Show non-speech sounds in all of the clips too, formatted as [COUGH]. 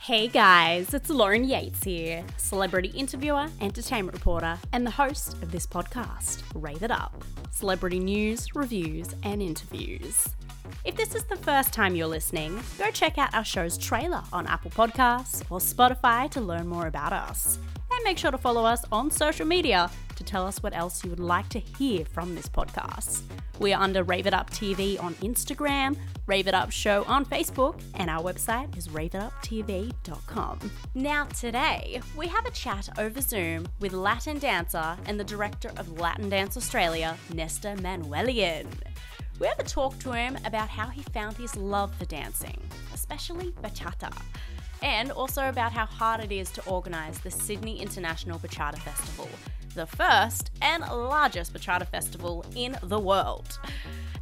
Hey guys, it's Lauren Yates here, celebrity interviewer, entertainment reporter, and the host of this podcast, Rave It Up celebrity news, reviews, and interviews. If this is the first time you're listening, go check out our show's trailer on Apple Podcasts or Spotify to learn more about us. And make sure to follow us on social media to tell us what else you would like to hear from this podcast. We are under Rave It Up TV on Instagram, Rave It Up Show on Facebook, and our website is raveituptv.com. Now, today, we have a chat over Zoom with Latin dancer and the director of Latin Dance Australia, Nestor Manuelian. We have a talk to him about how he found his love for dancing, especially bachata, and also about how hard it is to organise the Sydney International Bachata Festival, the first and largest bachata festival in the world.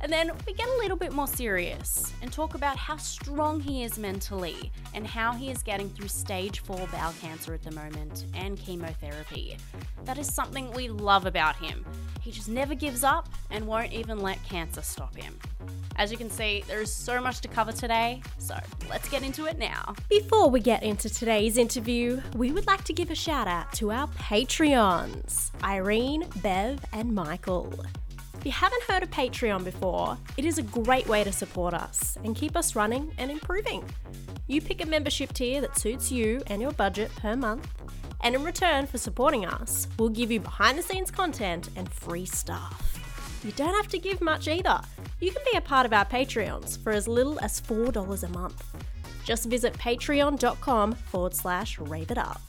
And then we get a little bit more serious and talk about how strong he is mentally and how he is getting through stage 4 bowel cancer at the moment and chemotherapy. That is something we love about him. He just never gives up and won't even let cancer stop him. As you can see, there is so much to cover today, so let's get into it now. Before we get into today's interview, we would like to give a shout out to our Patreons Irene, Bev, and Michael. If you haven't heard of Patreon before, it is a great way to support us and keep us running and improving. You pick a membership tier that suits you and your budget per month, and in return for supporting us, we'll give you behind the scenes content and free stuff. You don't have to give much either. You can be a part of our Patreons for as little as $4 a month. Just visit patreon.com forward slash rave it up.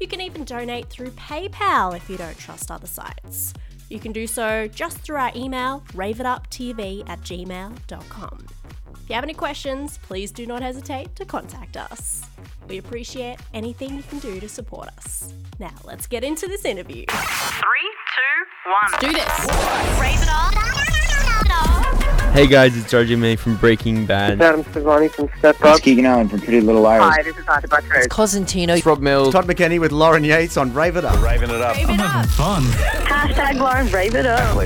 You can even donate through PayPal if you don't trust other sites. You can do so just through our email, raveituptv at gmail.com. If you have any questions, please do not hesitate to contact us. We appreciate anything you can do to support us. Now, let's get into this interview. Three, two, one. Do this. Raise it up. Hey guys, it's RJ May from Breaking Bad. Adam Sevani from Step Up. It's Up. Keegan Allen from Pretty Little Liars. Hi, this is Arthur Buttrose. Cosentino. It's Rob Mills. Todd McKenney with Lauren Yates on Rave It Up. Raving it up. Hey, I'm having fun. Hashtag Lauren Rave It Up.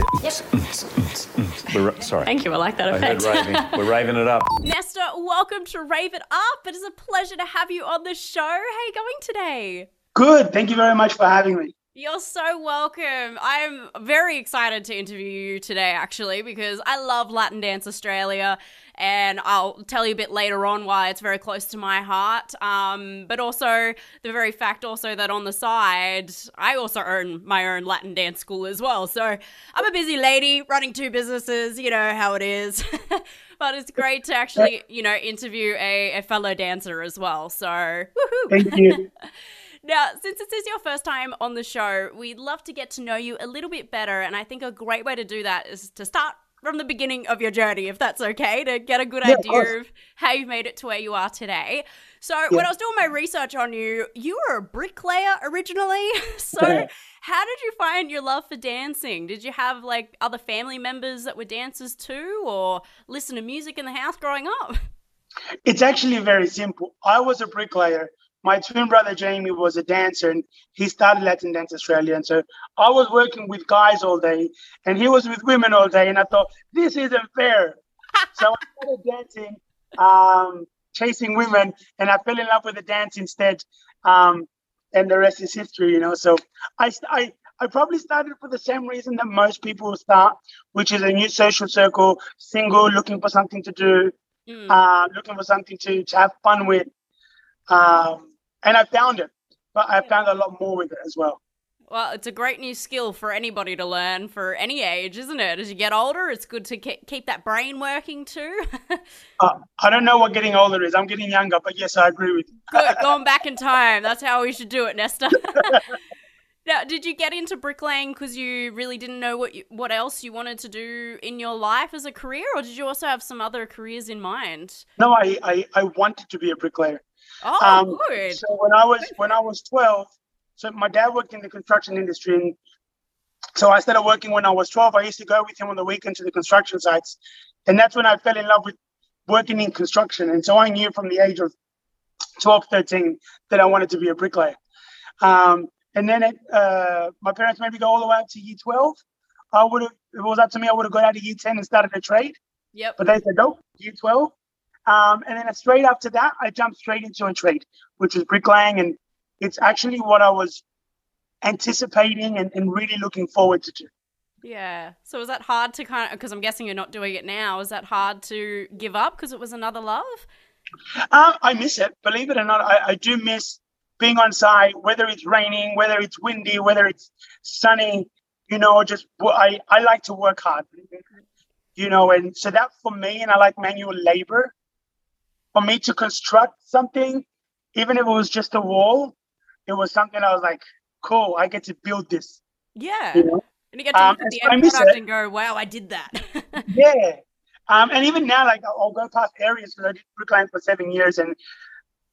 We're, sorry. Thank you. I like that I heard effect. raving. [LAUGHS] We're raving it up. Nestor, welcome to Rave It Up. It is a pleasure to have you on the show. How are you going today? Good. Thank you very much for having me. You're so welcome. I'm very excited to interview you today, actually, because I love Latin Dance Australia, and I'll tell you a bit later on why it's very close to my heart. Um, but also the very fact, also that on the side, I also own my own Latin dance school as well. So I'm a busy lady running two businesses. You know how it is. [LAUGHS] but it's great to actually, you know, interview a, a fellow dancer as well. So woohoo! Thank you. [LAUGHS] Now, since this is your first time on the show, we'd love to get to know you a little bit better. And I think a great way to do that is to start from the beginning of your journey, if that's okay, to get a good Yeah, idea course. of how you've made it to where you are today. So, when I was doing my research on you, you were a bricklayer originally. [LAUGHS] so, Yeah. how did you find your love for dancing? Did you have like other family members that were dancers too, or listen to music in the house growing up? It's actually very simple. I was a bricklayer. My twin brother Jamie was a dancer and he started Latin Dance Australia. And so I was working with guys all day and he was with women all day. And I thought, this isn't fair. [LAUGHS] so I started dancing, um, chasing women, and I fell in love with the dance instead. Um, and the rest is history, you know. So I, I, I probably started for the same reason that most people start, which is a new social circle, single, looking for something to do. Mm. uh, looking for something to, to have fun with. Um, and I found it, but I found a lot more with it as well. Well, it's a great new skill for anybody to learn for any age, isn't it? As you get older, it's good to ke- keep that brain working too. [LAUGHS] Uh, I don't know what getting older is. I'm getting younger, but yes, I agree with you. good, [LAUGHS] going back in time. That's how we should do it, Nesta. [LAUGHS] now, did you get into bricklaying because you really didn't know what you, what else you wanted to do in your life as a career, or did you also have some other careers in mind? No, I, I, I wanted to be a bricklayer. Oh, Um, good. So when I was when I was 12, so my dad worked in the construction industry, and so I started working when I was 12. I used to go with him on the weekend to the construction sites, and that's when I fell in love with working in construction. And so I knew from the age of 12, 13 that I wanted to be a bricklayer. Um, and then it, uh, my parents made me go all the way up to year 12. I would have, it was up to me, I would have gone out of year 10 and started a trade. Yep. But they said, no, year 12. Um, and then straight after that, I jumped straight into a trade, which was bricklaying, and it's actually what I was anticipating and, and really looking forward to do. Yeah. So was that hard to kind of, because I'm guessing you're not doing it now, is that hard to give up because it was another love? Um, I miss it. Believe it or not, I, I do miss being on site, whether it's raining, whether it's windy, whether it's sunny. You know, just I, I like to work hard. You know, and so that for me, and I like manual labor. For me to construct something, even if it was just a wall, it was something I was like, cool, I get to build this. Yeah. You know? And you get to Um, look at the so end product it. and go, wow, I did that. [LAUGHS] Yeah. Um, and even now, like I'll, go past areas because I did bricklaying for seven years, and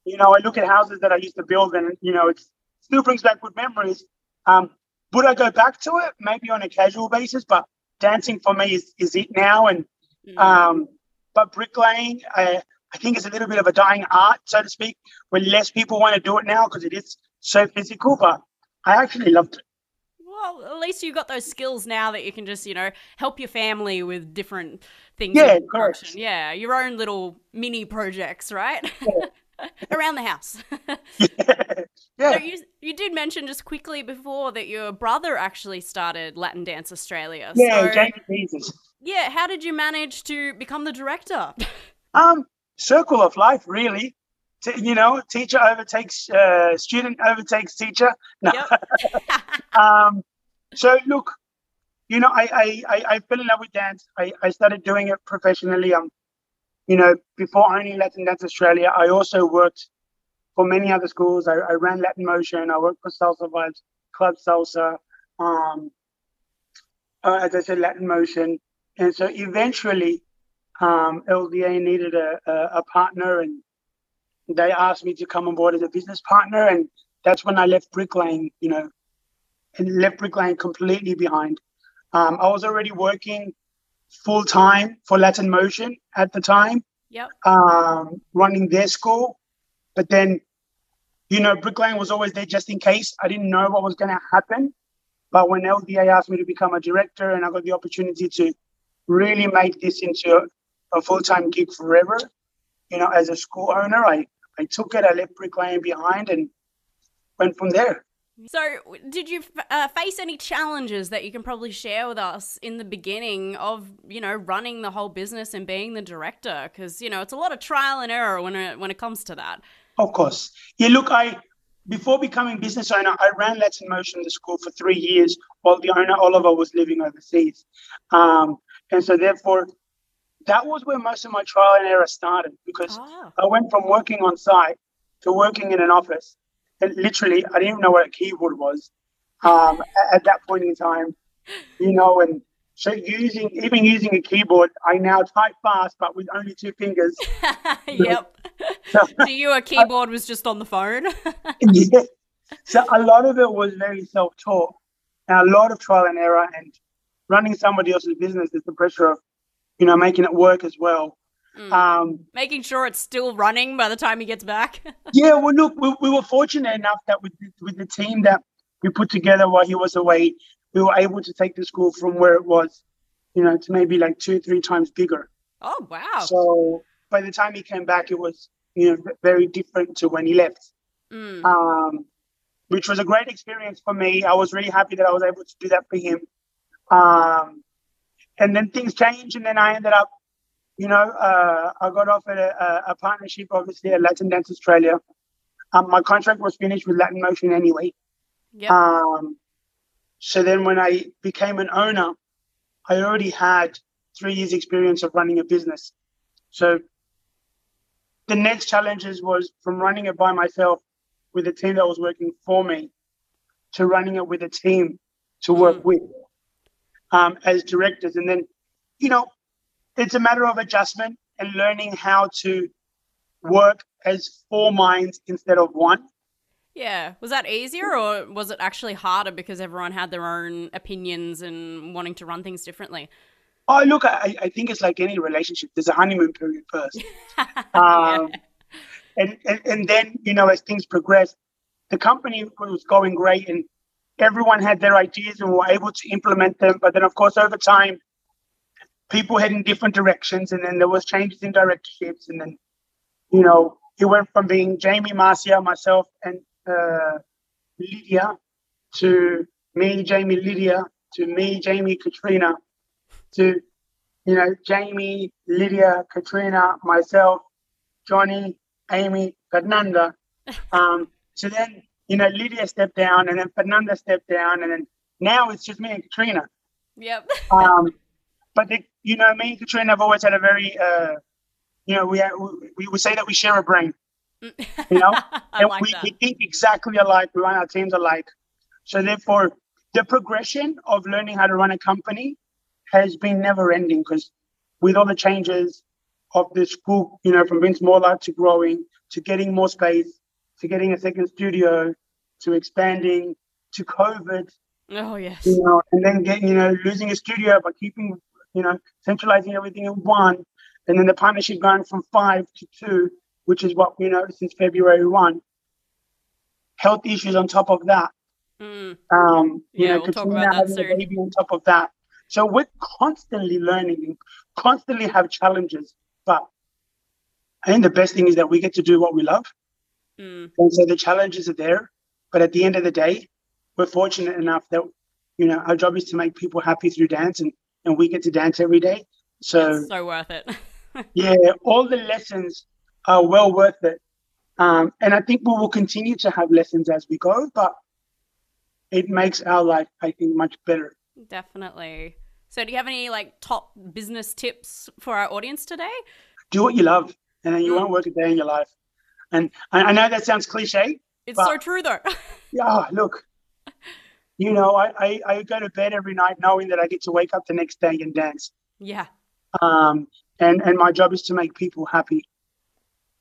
you know, I look at houses that I used to build, and you know, it still brings back good memories. Um, would I go back to it? Maybe on a casual basis, but dancing for me is, is it now. And Mm. um, but bricklaying, I, I think it's a little bit of a dying art, so to speak, where less people want to do it now because it is so physical. But I actually loved it. Well, at least you've got those skills now that you can just, you know, help your family with different things. Yeah, in correct. Yeah, your own little mini projects, right? [LAUGHS] Around the house. [LAUGHS] yeah. [LAUGHS] So you, you did mention just quickly before that your brother actually started Latin Dance Australia. Yeah, so, Jamie Jesus. yeah, how did you manage to become the director? Um, circle of life, really. T- you know, teacher overtakes uh, student overtakes teacher. No. Yep. [LAUGHS] Um, so look, you know, I I, I, I fell in love with dance. I, I started doing it professionally. Um, you know, before owning Latin Dance Australia, I also worked for many other schools. I, I ran Latin Motion. I worked for Salsa Vibes, Club Salsa. Um, uh, as I said, Latin Motion, and so eventually, um, LDA needed a, a, a partner, and they asked me to come on board as a business partner, and that's when I left bricklaying. You know, and left bricklaying completely behind. Um, I was already working full time for Latin Motion at the time, yep. um, running their school. But then, you know, Brick Lane was always there just in case. I didn't know what was going to happen. But when LDA asked me to become a director and I got the opportunity to really make this into a, full time gig forever, you know, as a school owner, I, I took it, I left bricklaying behind and went from there. So, did you uh, face any challenges that you can probably share with us in the beginning of, you know, running the whole business and being the director? Because you know, it's a lot of trial and error when it when it comes to that. Of course. Yeah, look, I before becoming business owner, I ran Latin Motion, the school, for three years while the owner Oliver was living overseas, um, and so therefore, that was where most of my trial and error started because Oh, I went from working on site to working in an office, and literally, I didn't even know what a keyboard was um, a- at that point in time, you know, and. So using even using a keyboard, I now type fast, but with only two fingers. [LAUGHS] yep. So, [LAUGHS] to you, a keyboard was just on the phone. [LAUGHS] yeah. So a lot of it was very self-taught, and a lot of trial and error, and running somebody else's business is the pressure of, you know, making it work as well. Mm. Um, Making sure it's still running by the time he gets back. [LAUGHS] yeah, well, look, we, we were fortunate enough that with with the team that we put together while he was away, we were able to take the school from where it was, you know, to maybe like two, three times bigger. oh wow. So by the time he came back, it was, you know, very different to when he left. Mm. um, which was a great experience for me. I was really happy that I was able to do that for him. Um, and then things changed, and then I ended up, you know, uh, I got offered a, a, a partnership, obviously, at Latin Dance Australia. Um, my contract was finished with Latin Motion anyway. Yep. Um, so then when I became an owner, I already had three years experience of running a business. So the next challenges was from running it by myself with a team that was working for me to running it with a team to work Mm. with um, as directors. And then, you know, it's a matter of adjustment and learning how to work as four minds instead of one. Yeah. Was that easier or was it actually harder because everyone had their own opinions and wanting to run things differently? Oh, look, I, I think it's like any relationship. There's a honeymoon period first. Yeah. [LAUGHS] Um, and, and, and then, you know, as things progressed, the company was going great and everyone had their ideas and were able to implement them. But then, of course, over time, people heading different directions, and then there was changes in directorships, and then you know it went from being Jamie, Marcia, myself, and uh, Lydia to me, Jamie, Lydia to me, Jamie, Katrina to you know Jamie, Lydia, Katrina, myself, Johnny, Amy, Fernanda. [LAUGHS] Um, so then you know Lydia stepped down, and then Fernanda stepped down, and then now it's just me and Katrina. Yep. [LAUGHS] Um, but the, you know, me and Katrina have always had a very, uh, you know, we, we we say that we share a brain. You know, [LAUGHS] and like we, that. we think exactly alike. We run our teams alike. So therefore, the progression of learning how to run a company has been never ending because with all the changes of the school, you know, from being smaller to growing to getting more space to getting a second studio to expanding to COVID, Oh yes. you know, and then getting, you know, losing a studio but keeping, you know, centralizing everything in one, and then the partnership going from five to two, which is what you know since February one. Health issues on top of that. Mm. Um, you Yeah, know, we'll talk about that soon. baby on top of that. So we're constantly learning and constantly have challenges. But I think the best thing is that we get to do what we love. Mm. And so the challenges are there. But at the end of the day, we're fortunate enough that, you know, our job is to make people happy through dance and, and we get to dance every day. So, So worth it. [LAUGHS] yeah, all the lessons are well worth it. Um, and I think we will continue to have lessons as we go, but it makes our life, I think, much better. Definitely. So, do you have any like top business tips for our audience today? Do what you love, and then you Mm. won't work a day in your life. And I, I know that sounds cliche. It's so true though. [LAUGHS] Yeah, look, you know, I, I, I go to bed every night knowing that I get to wake up the next day and dance. yeah. Um, and, and my job is to make people happy.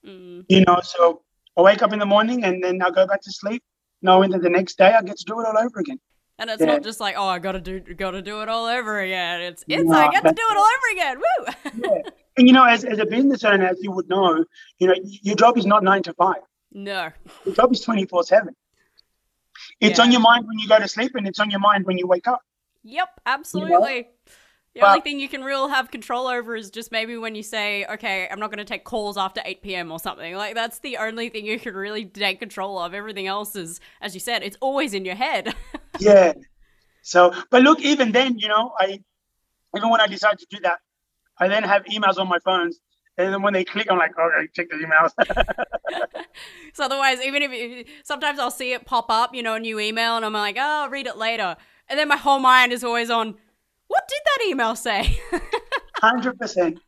Mm. you know so i wake up in the morning and then i go back to sleep knowing that the next day i get to do it all over again And it's Yeah. not just like, oh, I gotta do, gotta do it all over again. It's, it's No, I get to do it all over again. Woo! [LAUGHS] and you know as, as a business owner as you would know you know your job is not nine to five no. your job is 24 7 it's Yeah. on your mind when you go to sleep and it's on your mind when you wake up Yep, absolutely. The But- only thing you can real have control over is just maybe when you say, okay, I'm not going to take calls after 8 p.m. or something. Like, that's the only thing you can really take control of. Everything else is, as you said, it's always in your head. [LAUGHS] yeah so but look even then you know i even when i decide to do that i then have emails on my phones and then when they click i'm like okay check the emails [LAUGHS] [LAUGHS] so otherwise, even if it, sometimes I'll see it pop up, you know, a new email, and I'm like, oh, I'll read it later. And then my whole mind is always on, what did that email say? [LAUGHS] 100%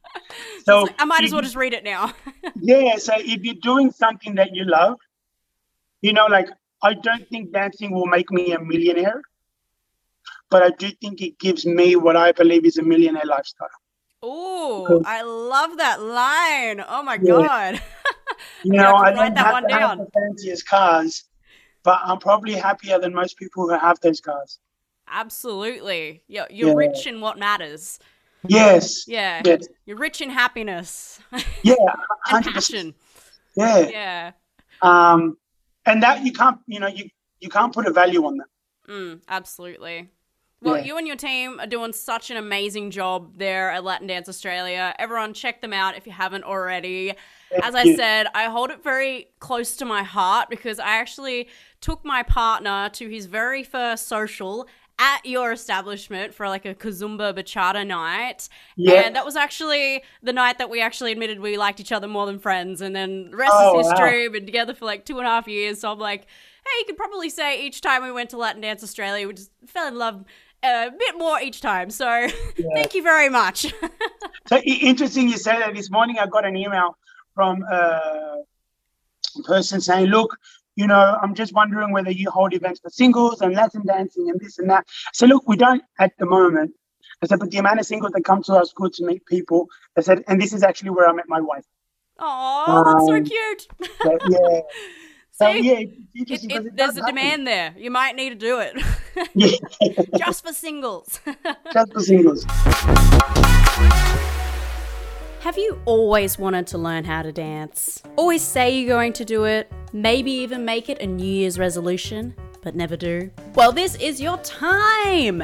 so I might as well just read it now. Yeah, so if you're doing something that you love, you know, like I don't think dancing will make me a millionaire, but I do think it gives me what I believe is a millionaire lifestyle. Cool. I love that line. Oh my Yeah. god. [LAUGHS] You know, I don't that have one to have down. the fanciest cars, but I'm probably happier than most people who have those cars. Absolutely. You're, you're Yeah. rich in what matters. Yes. Yeah. Yes. You're rich in happiness [LAUGHS] Yeah. and 100%. passion. Yeah. Yeah. Um, and that you can't, you know, you you can't put a value on that. Mm, absolutely. Well, Yeah. you and your team are doing such an amazing job there at Latin Dance Australia. Everyone, check them out if you haven't already. As I you. said, I hold it very close to my heart because I actually took my partner to his very first social at your establishment for like a Kizomba Bachata night. Yeah. And that was actually the night that we actually admitted we liked each other more than friends. And then the rest Oh, is history. We've been together for like two and a half years. So I'm like, hey, you could probably say each time we went to Latin Dance Australia, we just fell in love a bit more each time. So [LAUGHS] thank you very much. [LAUGHS] So interesting you say that. This morning I got an email from uh, a person saying, "Look, you know, I'm just wondering whether you hold events for singles and Latin dancing and this and that." Said, "Look, we don't at the moment." I said, "But the amount of singles that come to our school to meet people," I said, "and this is actually where I met my wife." Oh, that's so Um, cute. Yeah. [LAUGHS] So yeah, It, it, it there's a happen. demand there. You might need to do it [LAUGHS] [LAUGHS] Yeah, just for singles. [LAUGHS] just for singles. Have you always wanted to learn how to dance? Always say you're going to do it, maybe even make it a New Year's resolution, but never do? Well, this is your time!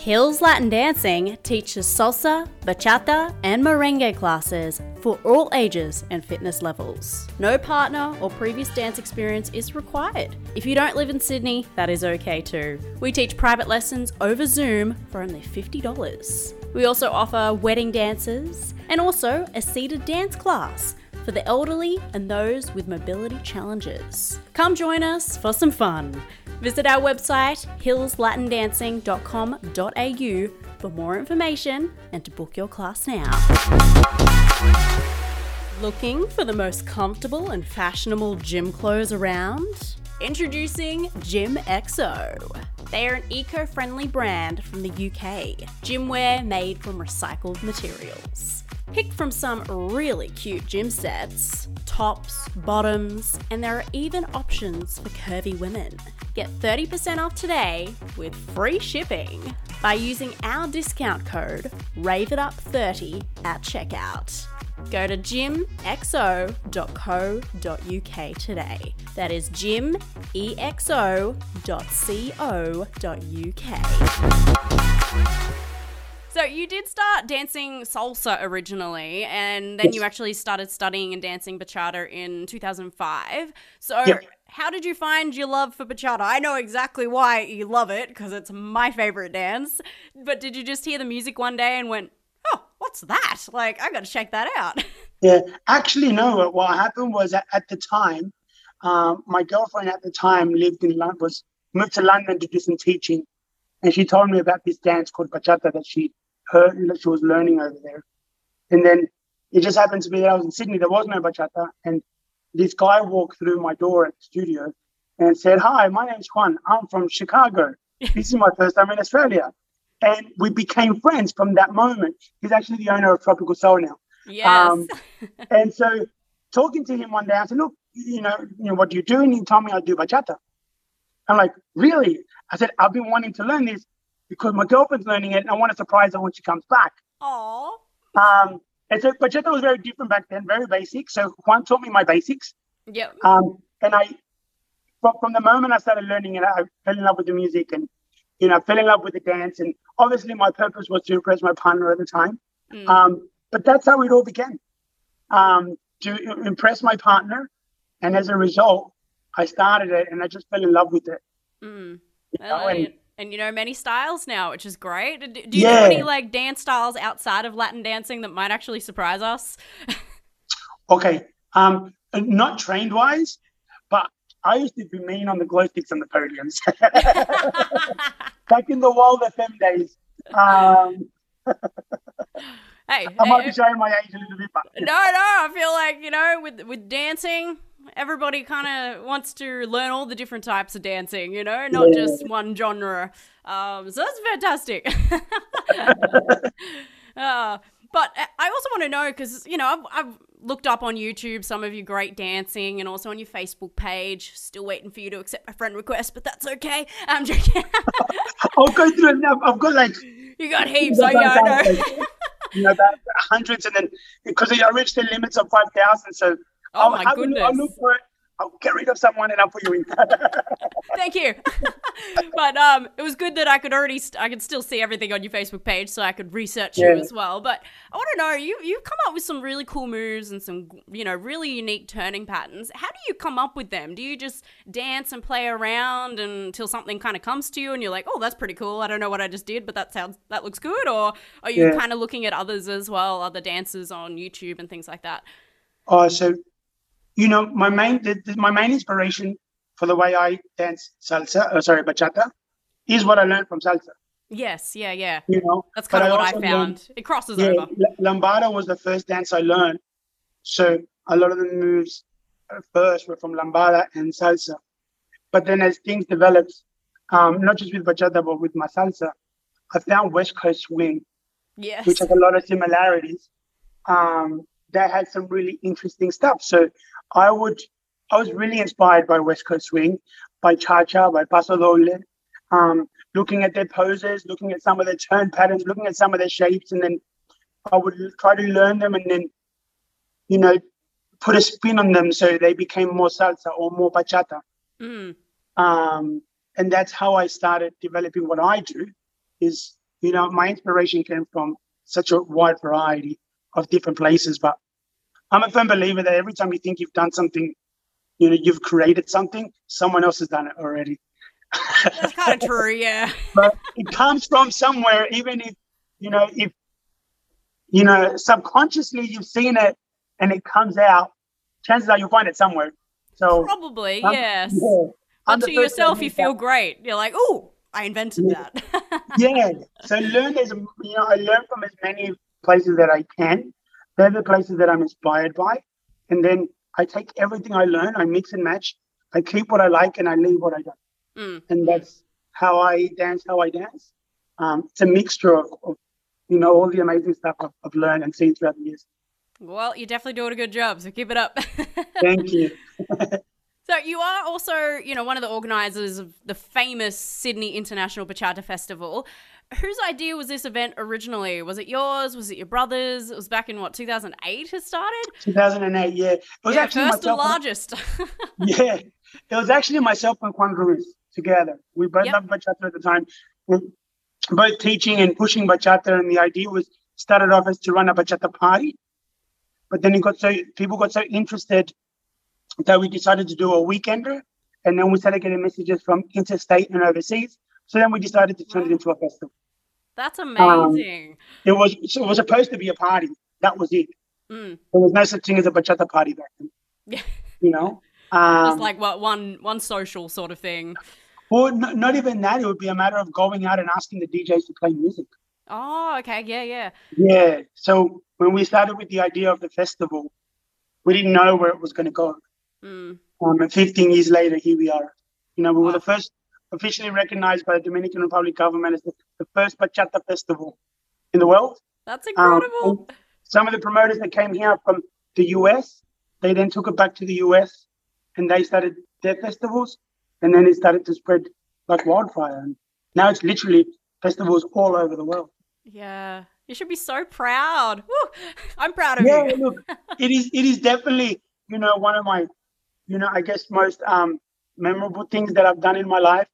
Hills Latin Dancing teaches salsa, bachata, and merengue classes for all ages and fitness levels. No partner or previous dance experience is required. If you don't live in Sydney, that is okay too. We teach private lessons over Zoom for only $50. We also offer wedding dances and also a seated dance class for the elderly and those with mobility challenges. Come join us for some fun. Visit our website hillslatindancing.com.au for more information and to book your class now. Looking for the most comfortable and fashionable gym clothes around? Introducing Gym XO. They are an eco friendly brand from the UK, gym wear made from recycled materials. Pick from some really cute gym sets, tops, bottoms, and there are even options for curvy women. Get 30% off today with free shipping by using our discount code RAVEITUP30 at checkout. Go to gymexo.co.uk today. That is gymexo.co.uk. So you did start dancing salsa originally, and then Yes. you actually started studying and dancing bachata in 2005. So Yep. how did you find your love for bachata? I know exactly why you love it because it's my favorite dance. But did you just hear the music one day and went, "Oh, what's that? Like, I got to check that out." [LAUGHS] Yeah, actually, no. What- happened was at, at the time, um, my girlfriend at the time lived in London, was moved to London to do some teaching, and she told me about this dance called bachata that she that she was learning over there. And then it just happened to be that I was in Sydney. There was no bachata, and this guy walked through my door at the studio and said, "Hi, my name's Juan. I'm from Chicago. [LAUGHS] This is my first time in Australia." And we became friends from that moment. He's actually the owner of Tropical Soul now. yes. Um, and so talking to him one day, I said, look, you know, you know, what do you do? And he told me I do bachata. I'm like, really? I said, I've been wanting to learn this because my girlfriend's learning it and I want to surprise her when she comes back. Aw. Um, and so bachata was very different back then, very basic. So Juan taught me my basics. Yeah. Um, and I, from, from the moment I started learning it, I fell in love with the music and, you know, fell in love with the dance. And obviously my purpose was to impress my partner at the time. Mm. Um, but that's how it all began. Um, to impress my partner, and as a result, I started it, and I just fell in love with it. Mm. you know, Well, and- and, and you know many styles now, which is great. Do, do you know any like dance styles outside of Latin dancing that might actually surprise us? [LAUGHS] okay, um, not trained wise, but I used to be mean on the glow sticks on the podiums [LAUGHS] back in the World FM days. Um, [LAUGHS] hey, I might hey, be showing my age a little bit, but no, no, I feel like you know with with dancing. Everybody kind of wants to learn all the different types of dancing, you know, not Yeah. just one genre. Um, so that's fantastic. [LAUGHS] uh, but I also want to know because you know I've, I've looked up on YouTube some of your great dancing and also on your Facebook page. Still waiting for you to accept my friend request, but that's okay. I'm joking. [LAUGHS] I'll go through it. now. I've got like you got heaps. I, know. you know, about hundreds, and then because I reached the limits of five thousand, so Oh I'll my I'll goodness. look for it. I'll get rid of someone and I'll put you in. [LAUGHS] Thank you. [LAUGHS] but um, it was good that I could already, st- I could still see everything on your Facebook page, so I could research you as well. But I want to know, you you've come up with some really cool moves and some, you know, really unique turning patterns. How do you come up with them? Do you just dance and play around until something kind of comes to you, and you're like, oh, that's pretty cool. I don't know what I just did, but that sounds that looks good. Or are you Yeah. kind of looking at others as well, other dancers on YouTube and things like that? Oh, so you know, my main the, the- my main inspiration for the way I dance salsa, uh, sorry, bachata, is what I learned from salsa. Yes, yeah, yeah. You know, That's kind of what I also found. learned- it crosses yeah, over. Lambada was the first dance I learned, so a lot of the moves at first were from lambada and salsa. But then as things developed, um, not just with bachata but with my salsa, I found West Coast swing Yes. which has a lot of similarities. Um, that had some really interesting stuff. So I would, I was really inspired by West Coast swing, by cha cha, by paso doble. Um, looking at their poses, looking at some of their turn patterns, looking at some of their shapes, and then I would try to learn them, and then, you know, put a spin on them so they became more salsa or more bachata. Mm. Um, and that's how I started developing what I do, is you know, my inspiration came from such a wide variety of different places. But I'm a firm believer that every time you think you've done something, you know, you've created something, someone else has done it already. That's kind of true, yeah. [LAUGHS] but it comes from somewhere, even if, you know, if, you know, subconsciously you've seen it and it comes out, chances are you'll find it somewhere. So, Probably, I'm- yes. yeah. But to yourself, you feel great. You're like, oh, I invented Yeah. that. [LAUGHS] yeah. So learn as you know, I learn from as many places that I can. They're the places that I'm inspired by, and then I take everything I learn, I mix and match. I keep what I like, and I leave what I don't. Mm. And that's how I dance. How I dance. Um, it's a mixture of, of, you know, all the amazing stuff I've, I've learned and seen throughout the years. Well, you're definitely doing a good job, so keep it up. [LAUGHS] Thank you. [LAUGHS] So you are also, you know, one of the organisers of the famous Sydney International Bachata Festival. Whose idea was this event originally? Was it yours? Was it your brother's? It was back in what 2008 it started. 2008. Yeah, it was yeah, actually first and myself. largest. [LAUGHS] [LAUGHS] Yeah, it was actually myself and Juan Ruiz together. We both Yep. loved bachata at the time. We were both teaching and pushing bachata, and the idea was started off as to run a bachata party, but then it got so people got so interested that we decided to do a weekender, and then we started getting messages from interstate and overseas. So then we decided to turn it into a festival. That's amazing. It was it was supposed to be a party. That was it. Mm. There was no such thing as a bachata party back then. Yeah. You know. [LAUGHS] Um, Just like what one one social sort of thing. Well, not even that. It would be a matter of going out and asking the DJs to play music. Oh, okay, yeah, yeah. Yeah. So when we started with the idea of the festival, we didn't know where it was going to go. Mm. Um, and 15 years later, here we are. You know, we were Wow. the first officially recognized by the Dominican Republic government as the, the first bachata festival in the world. That's Um, incredible. and some of the promoters that came here from the US, they then took it back to the US and they started their festivals. And then it started to spread like wildfire. And now it's literally festivals all over the world. yeah. You should be so proud. Woo! [LAUGHS] I'm proud of Yeah, you. look, [LAUGHS] it is it is definitely, you know, one of my, you know, I guess most um memorable things that I've done in my life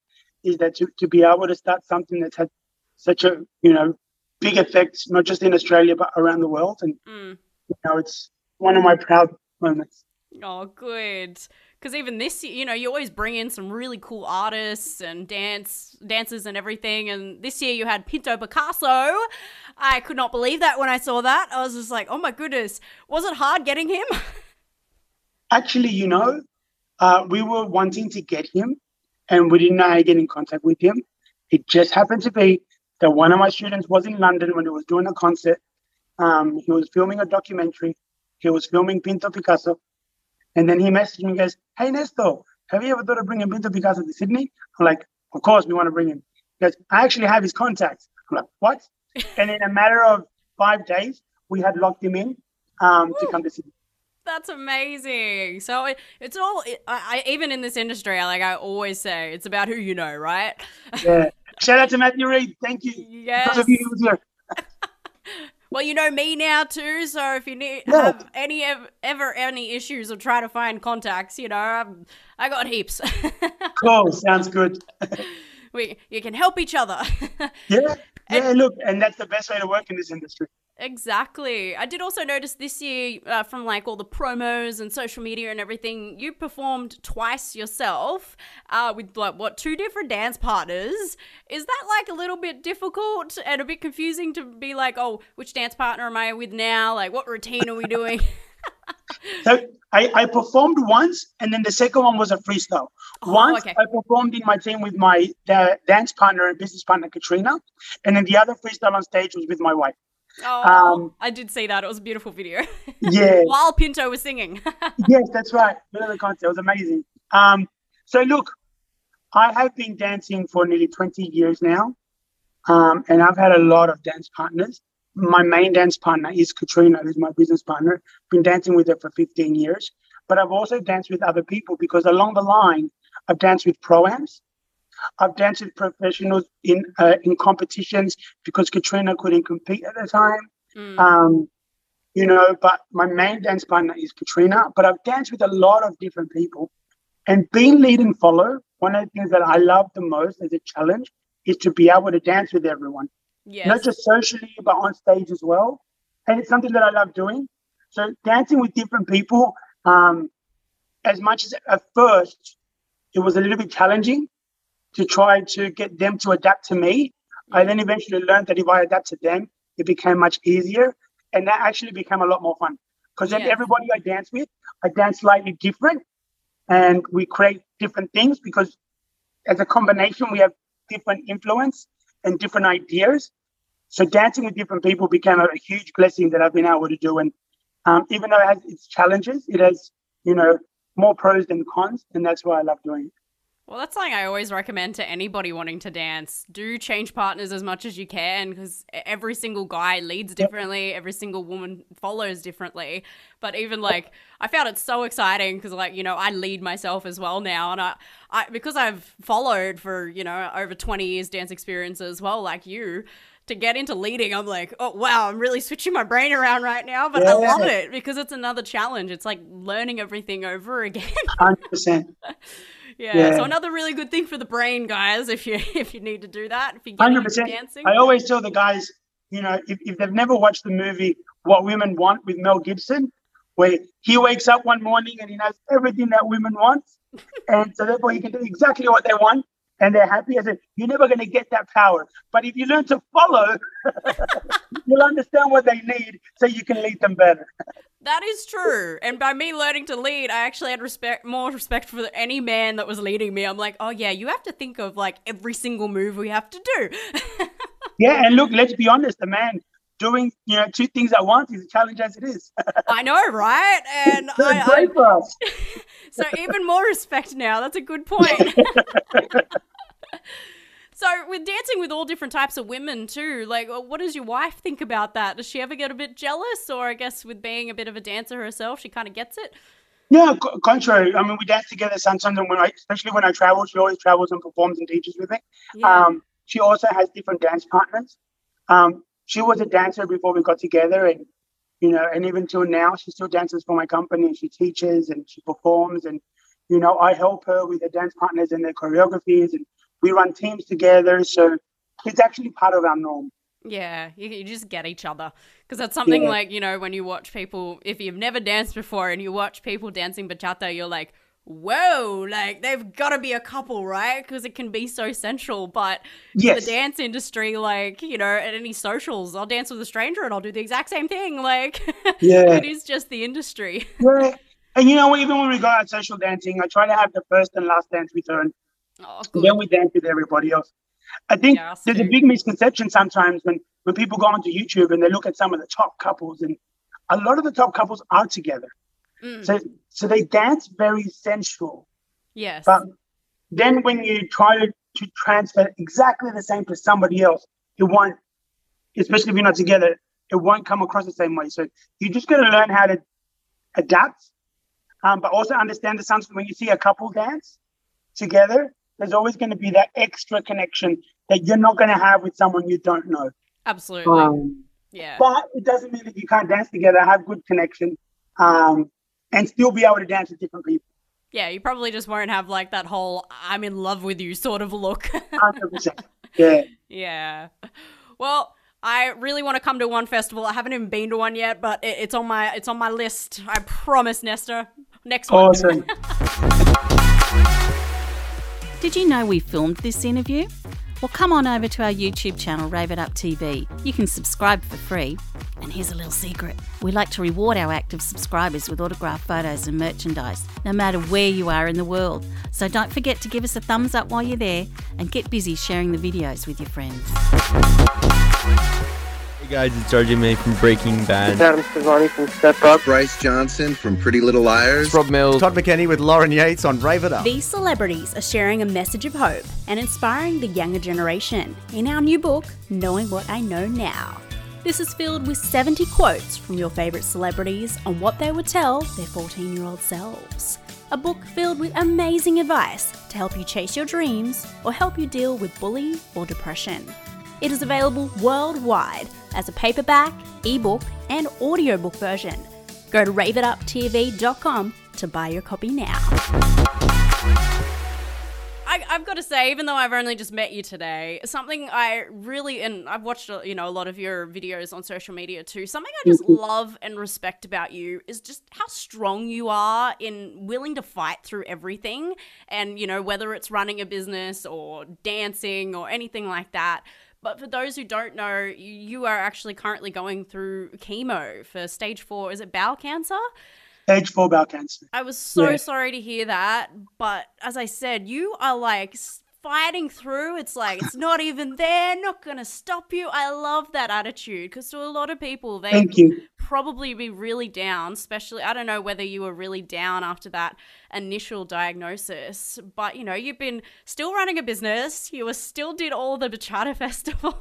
is that to, to be able to start something that's had such a, you know, big effect not just in Australia, but around the world. And Mm. you know, it's one of my proud moments. Oh, good. Because even this year, you know, you always bring in some really cool artists and dance dancers and everything. And this year you had Pinto Picasso. I could not believe that when I saw that. I was just like, oh my goodness. Was it hard getting him? [LAUGHS] Actually, you know, uh, we were wanting to get him and we didn't know how to get in contact with him. It just happened to be that one of my students was in London when he was doing a concert. Um, he was filming a documentary. He was filming Pinto Picasso. And then he messaged me and goes, Hey, Nesto, have you ever thought of bringing Pinto Picasso to Sydney? I'm like, Of course, we want to bring him. He goes, I actually have his contacts. I'm like, What? [LAUGHS] and in a matter of five days, we had locked him in um, to come to Sydney. That's amazing. So it, it's all, it, I, I, even in this industry, I like I always say, it's about who you know, right? Yeah. Shout out to Matthew Reed. Thank you. yes. You. [LAUGHS] Well, you know me now too, so if you need Yeah. have any ever any issues or try to find contacts, you know, I'm, I got heaps. [LAUGHS] Cool. Sounds good. we you can help each other. [LAUGHS] Yeah. Yeah. Look, and that's the best way to work in this industry. Exactly. I did also notice this year uh, from like all the promos and social media and everything, you performed twice yourself uh, with like what two different dance partners. Is that like a little bit difficult and a bit confusing to be like, oh, which dance partner am I with now? Like, what routine are we doing? [LAUGHS] So I, I performed once, and then the second one was a freestyle. Oh, once okay. I performed in my team with my da- dance partner and business partner Katrina, and then the other freestyle on stage was with my wife. Oh, Um, I did see that. It was a beautiful video. [LAUGHS] Yeah. While Pinto was singing. [LAUGHS] yes, that's right. The concert. It was amazing. Um, so look, I have been dancing for nearly 20 years now. Um, and I've had a lot of dance partners. My main dance partner is Katrina, who's my business partner. Been dancing with her for 15 years. But I've also danced with other people because along the line, I've danced with proams. I've danced with professionals in uh, in competitions because Katrina couldn't compete at the time. Mm. Um, you know, but my main dance partner is Katrina. But I've danced with a lot of different people. And being lead and follow, one of the things that I love the most as a challenge is to be able to dance with everyone. Yes. not just socially, but on stage as well. And it's something that I love doing. So dancing with different people, um, as much as at first it was a little bit challenging to try to get them to adapt to me, I then eventually learned that if I adapt to them, it became much easier. And that actually became a lot more fun. Because then Yes. everybody I dance with, I dance slightly different and we create different things because as a combination, we have different influence and different ideas. So dancing with different people became a, a huge blessing that I've been able to do. And um, even though it has its challenges, it has, you know, more pros than cons. And that's why I love doing it. Well, that's something I always recommend to anybody wanting to dance. Do change partners as much as you can because every single guy leads differently, every single woman follows differently. But even like, I found it so exciting because, like, you know, I lead myself as well now, and I, I because I've followed for you know over twenty years dance experience as well, like you. To get into leading, I'm like, oh wow, I'm really switching my brain around right now, but I love it because it's another challenge. It's like learning everything over again. 100%. [LAUGHS] Yeah, Yeah. So another really good thing for the brain, guys. If you [LAUGHS] if you need to do that, if you get into 100%. dancing. I always tell the guys, you know, if, if they've never watched the movie What Women Want with Mel Gibson, where he wakes up one morning and he knows everything that women want. [LAUGHS] and so therefore he can do exactly what they want and they're happy. I said, you're never going to get that power. But if you learn to follow, [LAUGHS] you'll understand what they need so you can lead them better. that is true. And by me learning to lead, I actually had respect, more respect for any man that was leading me. I'm like, oh yeah, you have to think of like every single move we have to do. [LAUGHS] Yeah, and look, let's be honest, the man doing you know two things at once is a challenge as it is. [LAUGHS] I know, right? And I, I, for us. [LAUGHS] so even more respect now. That's a good point. [LAUGHS] so with dancing with all different types of women too, like uh, what does your wife think about that? Does she ever get a bit jealous, or I guess with being a bit of a dancer herself, she kind of gets it? No, co- contrary. I mean, we dance together sometimes, and when I, especially when I travel, she always travels and performs and teaches with me. Yeah. Um, she also has different dance partners. Um, she was a dancer before we got together, and you know, and even till now, she still dances for my company. She teaches and she performs, and you know, I help her with her dance partners and their choreographies, and we run teams together. So it's actually part of our norm. Yeah, you, you just get each other because that's something Yeah. like you know when you watch people. If you've never danced before and you watch people dancing bachata, you're like, whoa, like they've got to be a couple, right? Because it can be so central. But in Yes. the dance industry, like you know, at any socials, I'll dance with a stranger and I'll do the exact same thing. Like, [LAUGHS] Yeah. it is just the industry. [LAUGHS] Yeah. And you know, even when we go out social dancing, I try to have the first and last dance return. Oh, good. then we dance with everybody else. I think Yeah, there's a big misconception sometimes when, when people go onto YouTube and they look at some of the top couples, and a lot of the top couples are together. Mm, So, so they dance very sensual. yes. But then when you try to, to transfer exactly the same to somebody else, it won't, especially if you're not together, it won't come across the same way. So you just got to learn how to adapt, um, but also understand the sometimes when you see a couple dance together, there's always going to be that extra connection that you're not going to have with someone you don't know. Absolutely. Um, yeah. but it doesn't mean that you can't dance together, have good connection, um, and still be able to dance with different people. Yeah, you probably just won't have like that whole "I'm in love with you" sort of look. 100%. [LAUGHS] Yeah. Yeah. Well, I really want to come to one festival. I haven't even been to one yet, but it's on my it's on my list. I promise, Nesta. Next one. Awesome. [LAUGHS] Did you know we filmed this interview? Well, come on over to our YouTube channel, Rave It Up TV. You can subscribe for free. And here's a little secret we like to reward our active subscribers with autographed photos and merchandise, no matter where you are in the world. So don't forget to give us a thumbs up while you're there and get busy sharing the videos with your friends. Hey guys, it's RJ May from Breaking Bad. Adam Sevani from Step Up. Bryce Johnson from Pretty Little Liars. Rob Mills. Todd McKenney with Lauren Yates on Rave It Up. These celebrities are sharing a message of hope and inspiring the younger generation in our new book, Knowing What I Know Now. This is filled with 70 quotes from your favourite celebrities on what they would tell their 14 year old selves. A book filled with amazing advice to help you chase your dreams or help you deal with bullying or depression. It is available worldwide as a paperback, ebook, and audiobook version. Go to raveituptv.com to buy your copy now. I have got to say, even though I've only just met you today, something I really and I've watched uh, you know a lot of your videos on social media too. Something I just love and respect about you is just how strong you are in willing to fight through everything, and you know whether it's running a business or dancing or anything like that. But for those who don't know, you are actually currently going through chemo for stage four. Is it bowel cancer? Stage four bowel cancer. I was so yeah. sorry to hear that. But as I said, you are like fighting through. It's like it's not even there, not gonna stop you. I love that attitude because to a lot of people, they probably be really down. Especially, I don't know whether you were really down after that initial diagnosis, but you know, you've been still running a business. You were still did all the Bachata [LAUGHS] Festival,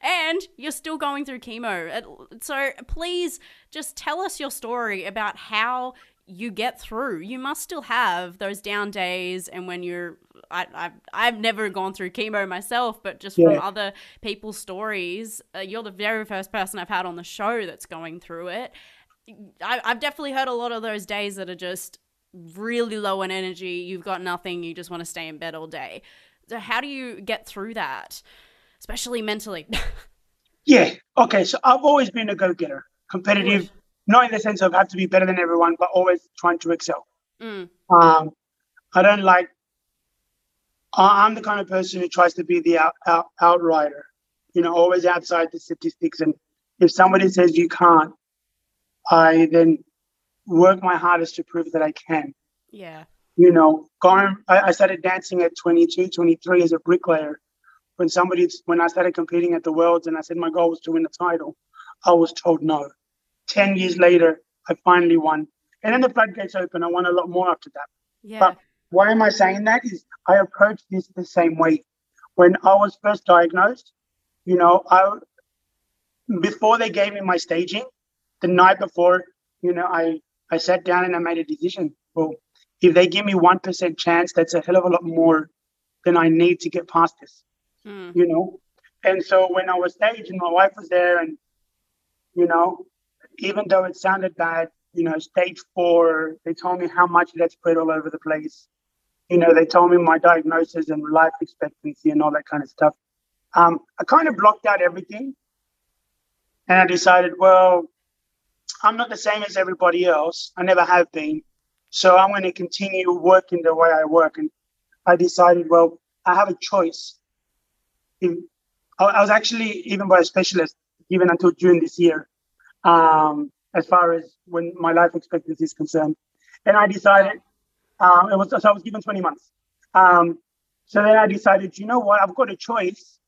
and you're still going through chemo. So please just tell us your story about how you get through. You must still have those down days, and when you're, I, I've, I've never gone through chemo myself, but just yeah. from other people's stories, uh, you're the very first person I've had on the show that's going through it. I, I've definitely heard a lot of those days that are just really low in energy. You've got nothing. You just want to stay in bed all day. So how do you get through that, especially mentally? [LAUGHS] yeah. Okay. So I've always been a go-getter, competitive not in the sense of have to be better than everyone, but always trying to excel. Mm. Um, I don't like. I'm the kind of person who tries to be the out, out, outrider, you know, always outside the statistics. And if somebody says you can't, I then work my hardest to prove that I can. Yeah. You know, going, I, I started dancing at 22, 23 as a bricklayer. When somebody, when I started competing at the Worlds and I said my goal was to win the title, I was told no. 10 years later, I finally won. And then the floodgates open. I won a lot more after that. Yeah. But why am I saying that? Is I approached this the same way. When I was first diagnosed, you know, I before they gave me my staging, the night before, you know, I I sat down and I made a decision. Well, if they give me one percent chance, that's a hell of a lot more than I need to get past this. Mm. You know? And so when I was staging, my wife was there and you know, even though it sounded bad, you know, stage four, they told me how much had spread all over the place. You know, they told me my diagnosis and life expectancy and all that kind of stuff. Um, I kind of blocked out everything. And I decided, well, I'm not the same as everybody else. I never have been. So I'm going to continue working the way I work. And I decided, well, I have a choice. If, I was actually, even by a specialist, even until June this year, um, as far as when my life expectancy is concerned. And I decided, um, it was so I was given 20 months. Um, so then I decided, you know what, I've got a choice.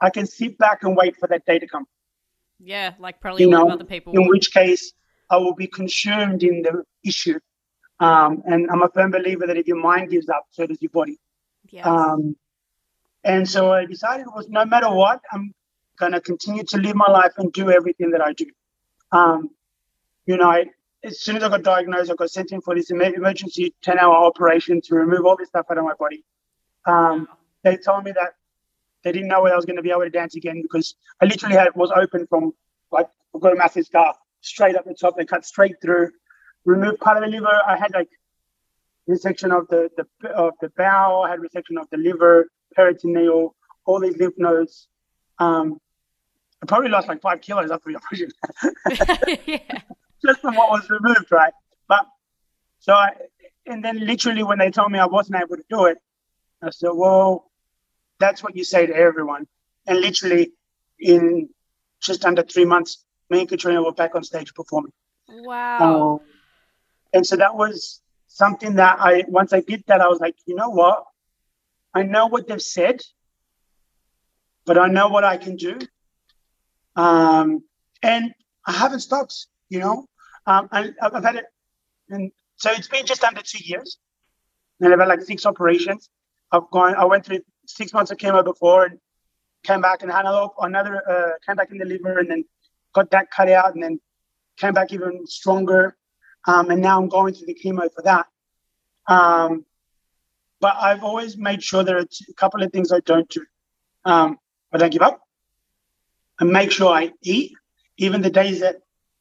I can sit back and wait for that day to come. Yeah, like probably you know, other people. In which case, I will be consumed in the issue. Um, and I'm a firm believer that if your mind gives up, so does your body. Yes. Um, and so I decided was no matter what, I'm going to continue to live my life and do everything that I do. Um, you know, I, as soon as I got diagnosed, I got sent in for this emergency 10 hour operation to remove all this stuff out of my body. Um, they told me that they didn't know whether I was going to be able to dance again because I literally had was open from like I've got a massive scar straight up the top. They cut straight through, removed part of the liver. I had like resection of the, the of the bowel, I had resection of the liver, peritoneal, all these lymph nodes. Um, I probably lost like five kilos after the operation. [LAUGHS] [LAUGHS] yeah. Just from what was removed, right? But so I, and then literally when they told me I wasn't able to do it, I said, well, that's what you say to everyone. And literally in just under three months, me and Katrina were back on stage performing. Wow. Um, and so that was something that I, once I did that, I was like, you know what? I know what they've said, but I know what I can do. Um, and I haven't stopped, you know. Um, I, have had it, and so it's been just under two years, and I've had like six operations. I've gone, I went through six months of chemo before, and came back and had another, another uh, came back in the liver, and then got that cut out, and then came back even stronger. Um, and now I'm going through the chemo for that. Um, but I've always made sure there are a couple of things I don't do. Um, I don't give up and make sure I eat, even the days that,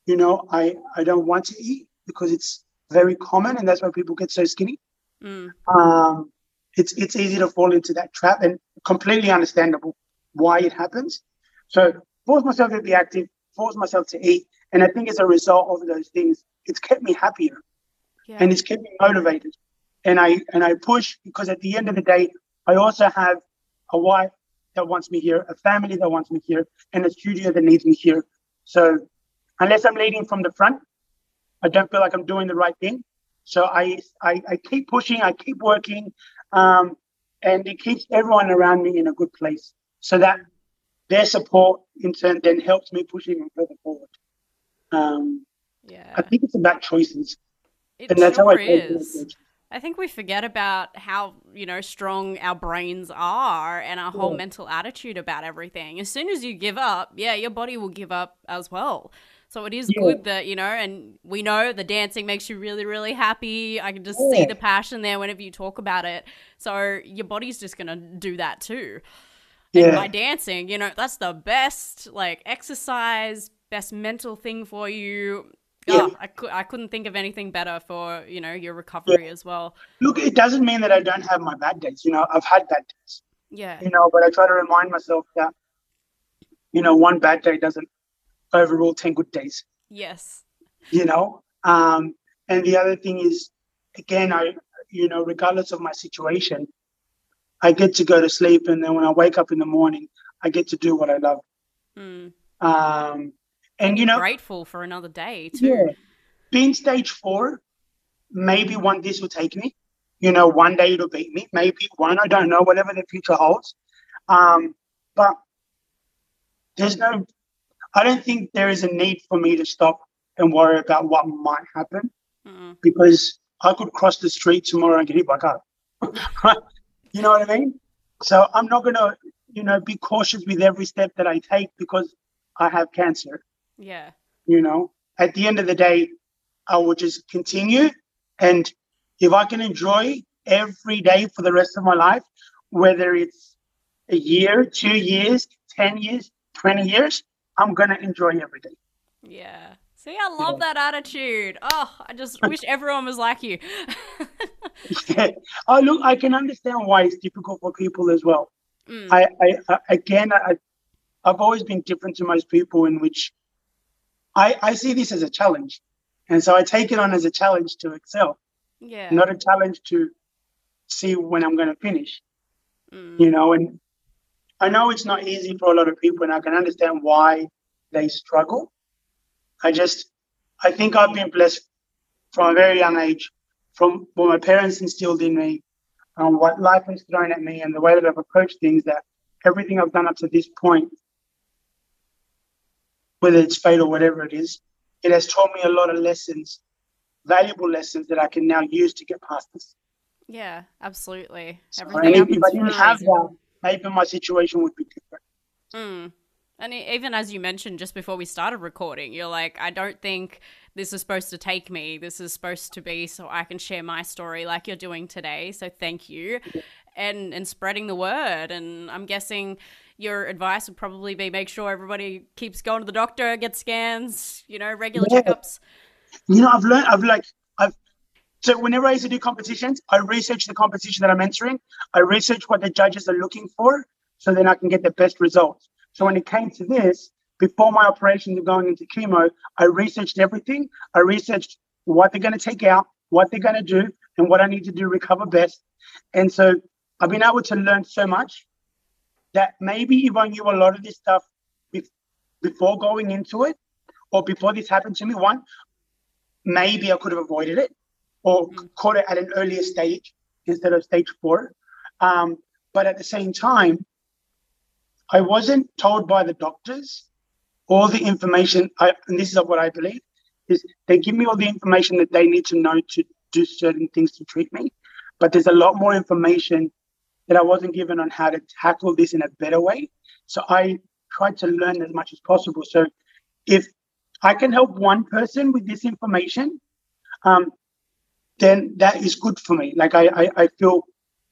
you know, I, I don't want to eat because it's very common and that's why people get so skinny. Mm. Um, it's it's easy to fall into that trap and completely understandable why it happens. So force myself to be active, force myself to eat, and I think as a result of those things, it's kept me happier Yeah. and it's kept me motivated. And I and I push because at the end of the day, I also have a wife that wants me here, a family that wants me here, and a studio that needs me here. So unless I'm leading from the front, I don't feel like I'm doing the right thing. So I I, I keep pushing, I keep working, um, and it keeps everyone around me in a good place. So that their support in turn then helps me push even further forward. Um, yeah. I think it's about choices. It and that's how I is. I think we forget about how, you know, strong our brains are and our whole Yeah. mental attitude about everything. As soon as you give up, yeah, your body will give up as well. So it is Yeah. good that, you know, and we know the dancing makes you really, really happy. I can just see the passion there whenever you talk about it. So your body's just going to do that too. And Yeah. by dancing, you know, that's the best like exercise, best mental thing for you. Yeah. Oh, I, cou- I couldn't think of anything better for, you know, your recovery as well. Look, it doesn't mean that I don't have my bad days. You know, I've had bad days. Yeah. You know, but I try to remind myself that, you know, one bad day doesn't overrule ten good days. Yes. You know, um, and the other thing is, again, I, you know, regardless of my situation, I get to go to sleep, and then when I wake up in the morning, I get to do what I love. Mm. Um, and you know, Grateful for another day too. Yeah. Being stage four, maybe one this will take me. You know, one day it'll beat me. Maybe one, I don't know, whatever the future holds. Um, but there's no, I don't think there is a need for me to stop and worry about what might happen Mm. because I could cross the street tomorrow and get hit by a car. [LAUGHS] you know what I mean? So I'm not going to, you know, be cautious with every step that I take because I have cancer Yeah. you know at the end of the day i will just continue and if i can enjoy every day for the rest of my life whether it's a year two years 10 years 20 years i'm to enjoy every day Yeah. See, I love that attitude. Oh, I just [LAUGHS] wish everyone was like you. [LAUGHS] oh look i can understand why it's difficult for people as well Mm. I, I, I again I, i've always been different to most people in which i i see this as a challenge and so i take it on as a challenge to excel yeah. not a challenge to see when I'm going to finish, Mm. you know. And I know it's not easy for a lot of people, and I can understand why they struggle. I just, I think I've been blessed from a very young age, from what my parents instilled in me, um, what life has thrown at me, and the way that I've approached things. That everything I've done up to this point, whether it's fate or whatever it is, it has taught me a lot of lessons, valuable lessons that I can now use to get past this. Yeah, absolutely. And Everything if, if I didn't have that, maybe my situation would be different. Mm. And even as you mentioned just before we started recording, you're like, I don't think this is supposed to take me. This is supposed to be so I can share my story like you're doing today. So thank you. And and spreading the word. And I'm guessing your advice would probably be make sure everybody keeps going to the doctor, get scans, you know, regular Yeah. checkups. You know, I've learned, I've like, so whenever I used to do competitions, I research the competition that I'm entering. I research what the judges are looking for so then I can get the best results. So when it came to this, before my operations of going into chemo, I researched everything. I researched what they're going to take out, what they're going to do, and what I need to do to recover best. And so I've been able to learn so much that maybe if I knew a lot of this stuff bef- before going into it, or before this happened to me, one, maybe I could have avoided it or caught it at an earlier stage instead of stage four. Um, but at the same time, I wasn't told by the doctors all the information. I, and this is what I believe is they give me all the information that they need to know to do certain things to treat me. But there's a lot more information that I wasn't given on how to tackle this in a better way. So I tried to learn as much as possible. So if I can help one person with this information, um, then that is good for me. Like I, I, I feel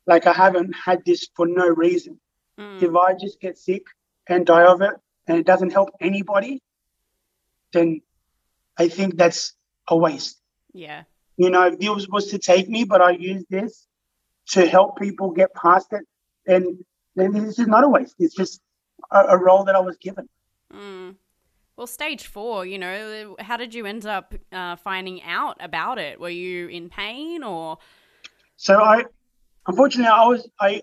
like I haven't had this for no reason. Mm. If I just get sick and die of it and it doesn't help anybody, then I think that's a waste. Yeah. You know, if this was to take me, but I use this to help people get past it, then then this is not a waste. It's just a, a role that I was given. Mm. Well, stage four, you know, how did you end up uh, finding out about it? Were you in pain or? So I, unfortunately, I was I,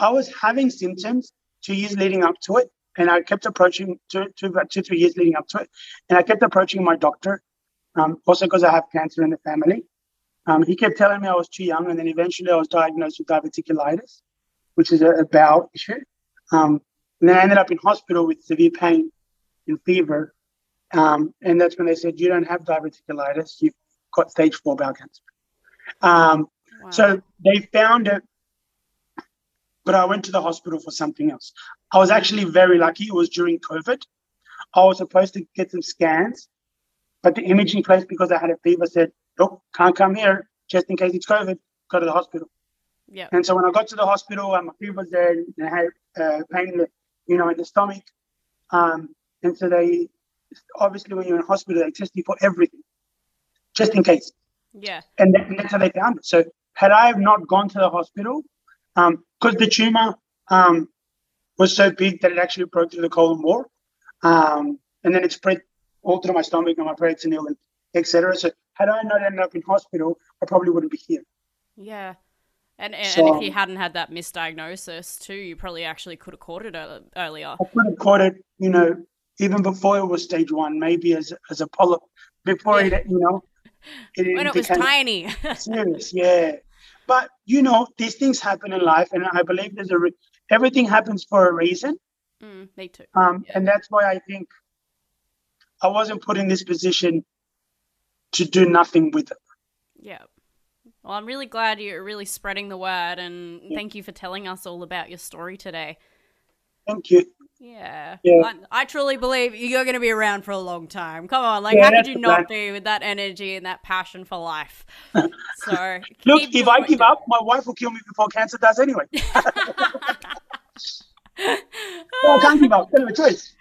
I was having symptoms two years leading up to it, and I kept approaching two, two two three years leading up to it, and I kept approaching my doctor, um, also because I have cancer in the family. Um, he kept telling me I was too young, and then eventually I was diagnosed with diverticulitis, which is a, a bowel issue. Um, and then I ended up in hospital with severe pain and fever. Um, and that's when they said, You don't have diverticulitis, you've got stage four bowel cancer. Um, wow. So they found it, but I went to the hospital for something else. I was actually very lucky. It was during COVID. I was supposed to get some scans, but the imaging place, because I had a fever, said, Look, can't come here just in case it's COVID, go to the hospital. Yeah. And so when I got to the hospital, and my fever was there, and I had uh, pain in the, you know, in the stomach. Um, and so they, obviously, when you're in hospital, they test you for everything, just in case. Yeah. And, that, and that's how they found it. So had I not gone to the hospital, because um, the tumor um, was so big that it actually broke through the colon wall, um, and then it spread all through my stomach and my peritoneum and etc. So had I not ended up in hospital, I probably wouldn't be here. Yeah. And, and, so, and, if you hadn't had that misdiagnosis too, you probably actually could have caught it earlier. I could have caught it, you know, even before it was stage one, maybe as as a polyp, before yeah. it, you know, it when it was tiny. [LAUGHS] serious, yeah. But you know, these things happen in life, and I believe there's a re- everything happens for a reason. Mm, me too. Um, yeah. and that's why I think I wasn't put in this position to do nothing with it. Yeah. Well, I'm really glad you're really spreading the word, and yeah. thank you for telling us all about your story today. Thank you. Yeah. yeah. I, I, truly believe you're going to be around for a long time. Come on, like, yeah, how could you not be with that energy and that passion for life? [LAUGHS] So, look, if I give up, my wife will kill me before cancer does anyway. [LAUGHS] well, I can't give up. Don't have a choice.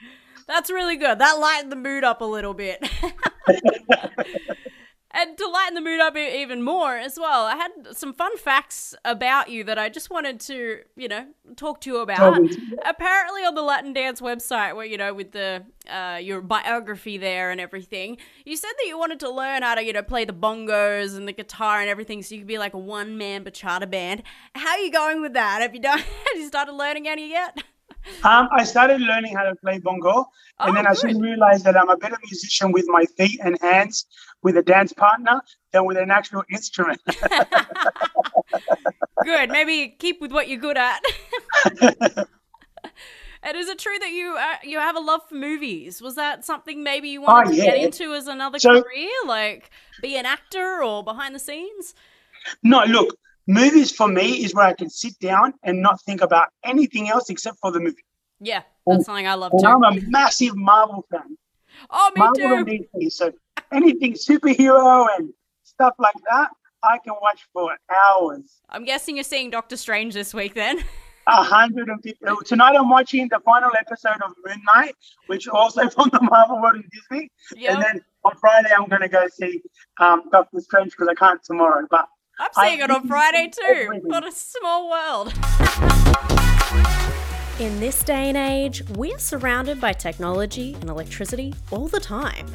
That's really good. That lightened the mood up a little bit. [LAUGHS] and to lighten the mood up even more as well, I had some fun facts about you that I just wanted to, you know, talk to you about. Apparently, on the Latin Dance website, where you know, with the uh, your biography there and everything, you said that you wanted to learn how to, you know, play the bongos and the guitar and everything, so you could be like a one man bachata band. How are you going with that? Have you done? [LAUGHS] Have you started learning any yet? Um, I started learning how to play bongo, and oh, then I good. soon realized that I'm a better musician with my feet and hands with a dance partner than with an actual instrument. [LAUGHS] good. Maybe keep with what you're good at. [LAUGHS] And is it true that you uh, you have a love for movies? Was that something maybe you wanted oh, yeah. to get into as another so, career, like be an actor or behind the scenes? No, look, movies for me is where I can sit down and not think about anything else except for the movie. Yeah, that's and, something I love too. I'm a massive Marvel fan. Oh, me Marvel too. DC, so anything superhero and stuff like that, I can watch for hours. I'm guessing you're seeing Doctor Strange this week then. 150. Tonight I'm watching the final episode of Moon Knight, which also [LAUGHS] from the Marvel world in Disney. Yep. And then on Friday I'm going to go see um, Doctor Strange because I can't tomorrow. But I'm seeing I, it on Friday too. What a small world. [LAUGHS] In this day and age, we're surrounded by technology and electricity all the time,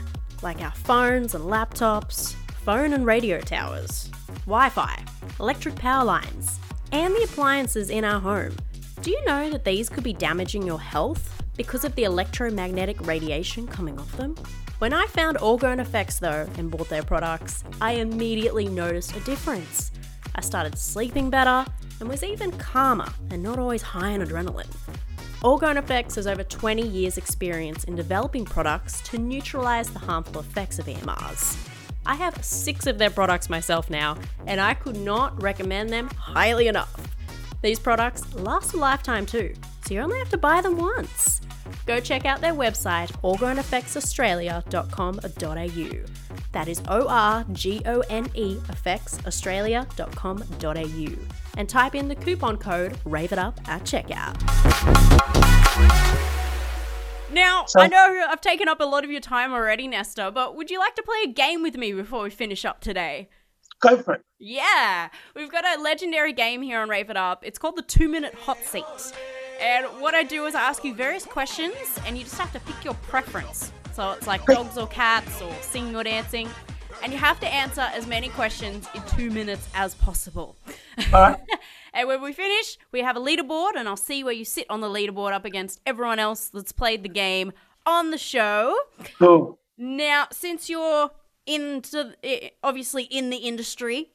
like our phones and laptops, phone and radio towers, Wi Fi, electric power lines, and the appliances in our home. Do you know that these could be damaging your health because of the electromagnetic radiation coming off them? When I found Orgone Effects though and bought their products, I immediately noticed a difference. I started sleeping better and was even calmer and not always high on adrenaline. Orgone Effects has over 20 years' experience in developing products to neutralize the harmful effects of EMRs. I have six of their products myself now, and I could not recommend them highly enough. These products last a lifetime too, so you only have to buy them once. Go check out their website, orgoneeffectsaustralia.com.au. That is O R G O N E effectsaustralia.com.au. And type in the coupon code RAVEITUP at checkout. Now, so, I know I've taken up a lot of your time already, Nesta, but would you like to play a game with me before we finish up today? Go for it. Yeah, we've got a legendary game here on Rave It Up. It's called the Two Minute Hot Seat. And what I do is I ask you various questions, and you just have to pick your preference. So it's like dogs or cats, or singing or dancing. And you have to answer as many questions in two minutes as possible. All right. [LAUGHS] and when we finish, we have a leaderboard, and I'll see where you sit on the leaderboard up against everyone else that's played the game on the show. Cool. Now, since you're into eh, obviously in the industry,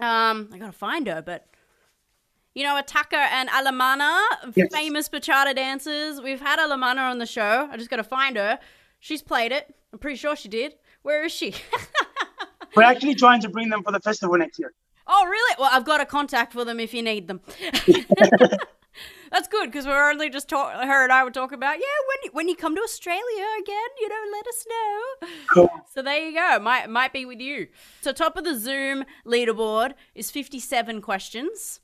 um, I gotta find her, but you know, Ataca and Alemana, Yes. famous bachata dancers. We've had Alemana on the show. I just gotta find her. She's played it. I'm pretty sure she did. Where is she? [LAUGHS] We're actually trying to bring them for the festival next year. oh, really? Well, I've got a contact for them if you need them. [LAUGHS] [LAUGHS] That's good because we're only just talk- her and I were talking about. Yeah, when you, when you come to Australia again, you know, let us know. Cool. So there you go. Might might be with you. So top of the Zoom leaderboard is 57 questions,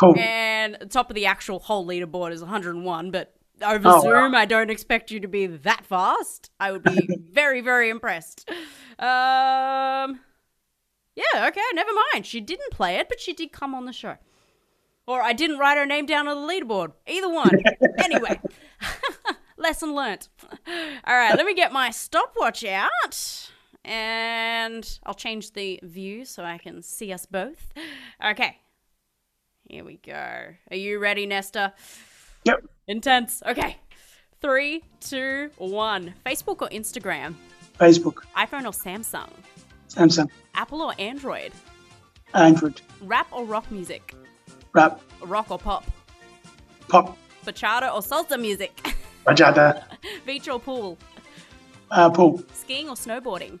Cool. and top of the actual whole leaderboard is 101. But over Oh, Zoom, wow. I don't expect you to be that fast. I would be [LAUGHS] very very impressed. Um, yeah. Okay. Never mind. She didn't play it, but she did come on the show. Or I didn't write her name down on the leaderboard. Either one. [LAUGHS] anyway, [LAUGHS] lesson learnt. All right, let me get my stopwatch out. And I'll change the view so I can see us both. Okay. Here we go. Are you ready, Nesta? Yep. Intense. Okay. Three, two, one. Facebook or Instagram? Facebook, iPhone or Samsung? Samsung, Apple or Android? Android, Rap or rock music? rap, Rock or pop? pop, Bachata or salsa music? [LAUGHS] bachata, Beach or pool? uh, pool, Skiing or snowboarding?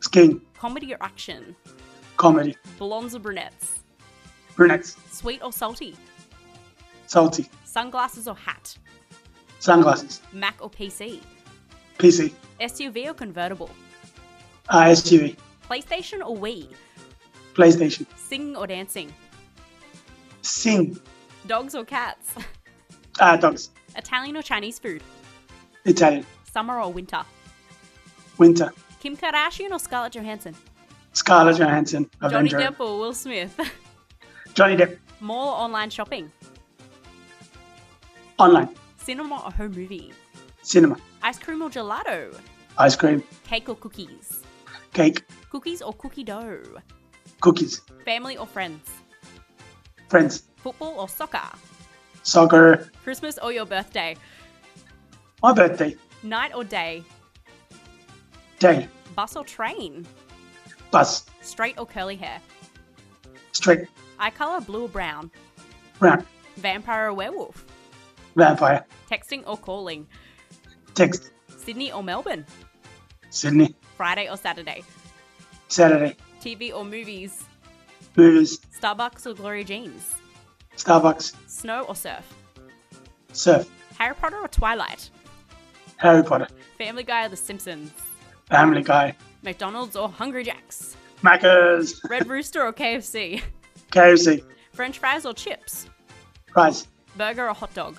skiing, Comedy or action? comedy, Blondes or brunettes? Brunettes, Sweet or salty? salty, Sunglasses or hat? sunglasses, Mac or PC? PC, SUV or convertible? uh, SUV, PlayStation or Wii? PlayStation, Singing or dancing? sing, Dogs or cats? uh, dogs, Italian or Chinese food? Italian, Summer or winter? winter, Kim Kardashian or Scarlett Johansson? Scarlett Johansson, Johnny Depp or Will Smith? [LAUGHS] Johnny Depp, Mall or online shopping? online, Cinema or home movie? cinema, Ice cream or gelato? ice cream, Cake or cookies? cake, Cookies or cookie dough? cookies, Family or friends? friends, Football or soccer? soccer, Christmas or your birthday? my birthday, Night or day? day, Bus or train? bus, Straight or curly hair? straight, Eye color blue or brown? brown, Vampire or werewolf? vampire, Texting or calling? text, Sydney or Melbourne? Sydney, Friday or Saturday? Saturday, TV or movies? movies, Starbucks or Gloria Jeans? Starbucks, Snow or surf? surf, Harry Potter or Twilight? Harry Potter, Family Guy or The Simpsons? Family Guy, McDonald's or Hungry Jack's? Macca's, Red Rooster or KFC? KFC, French fries or chips? Fries. Burger or hot dog?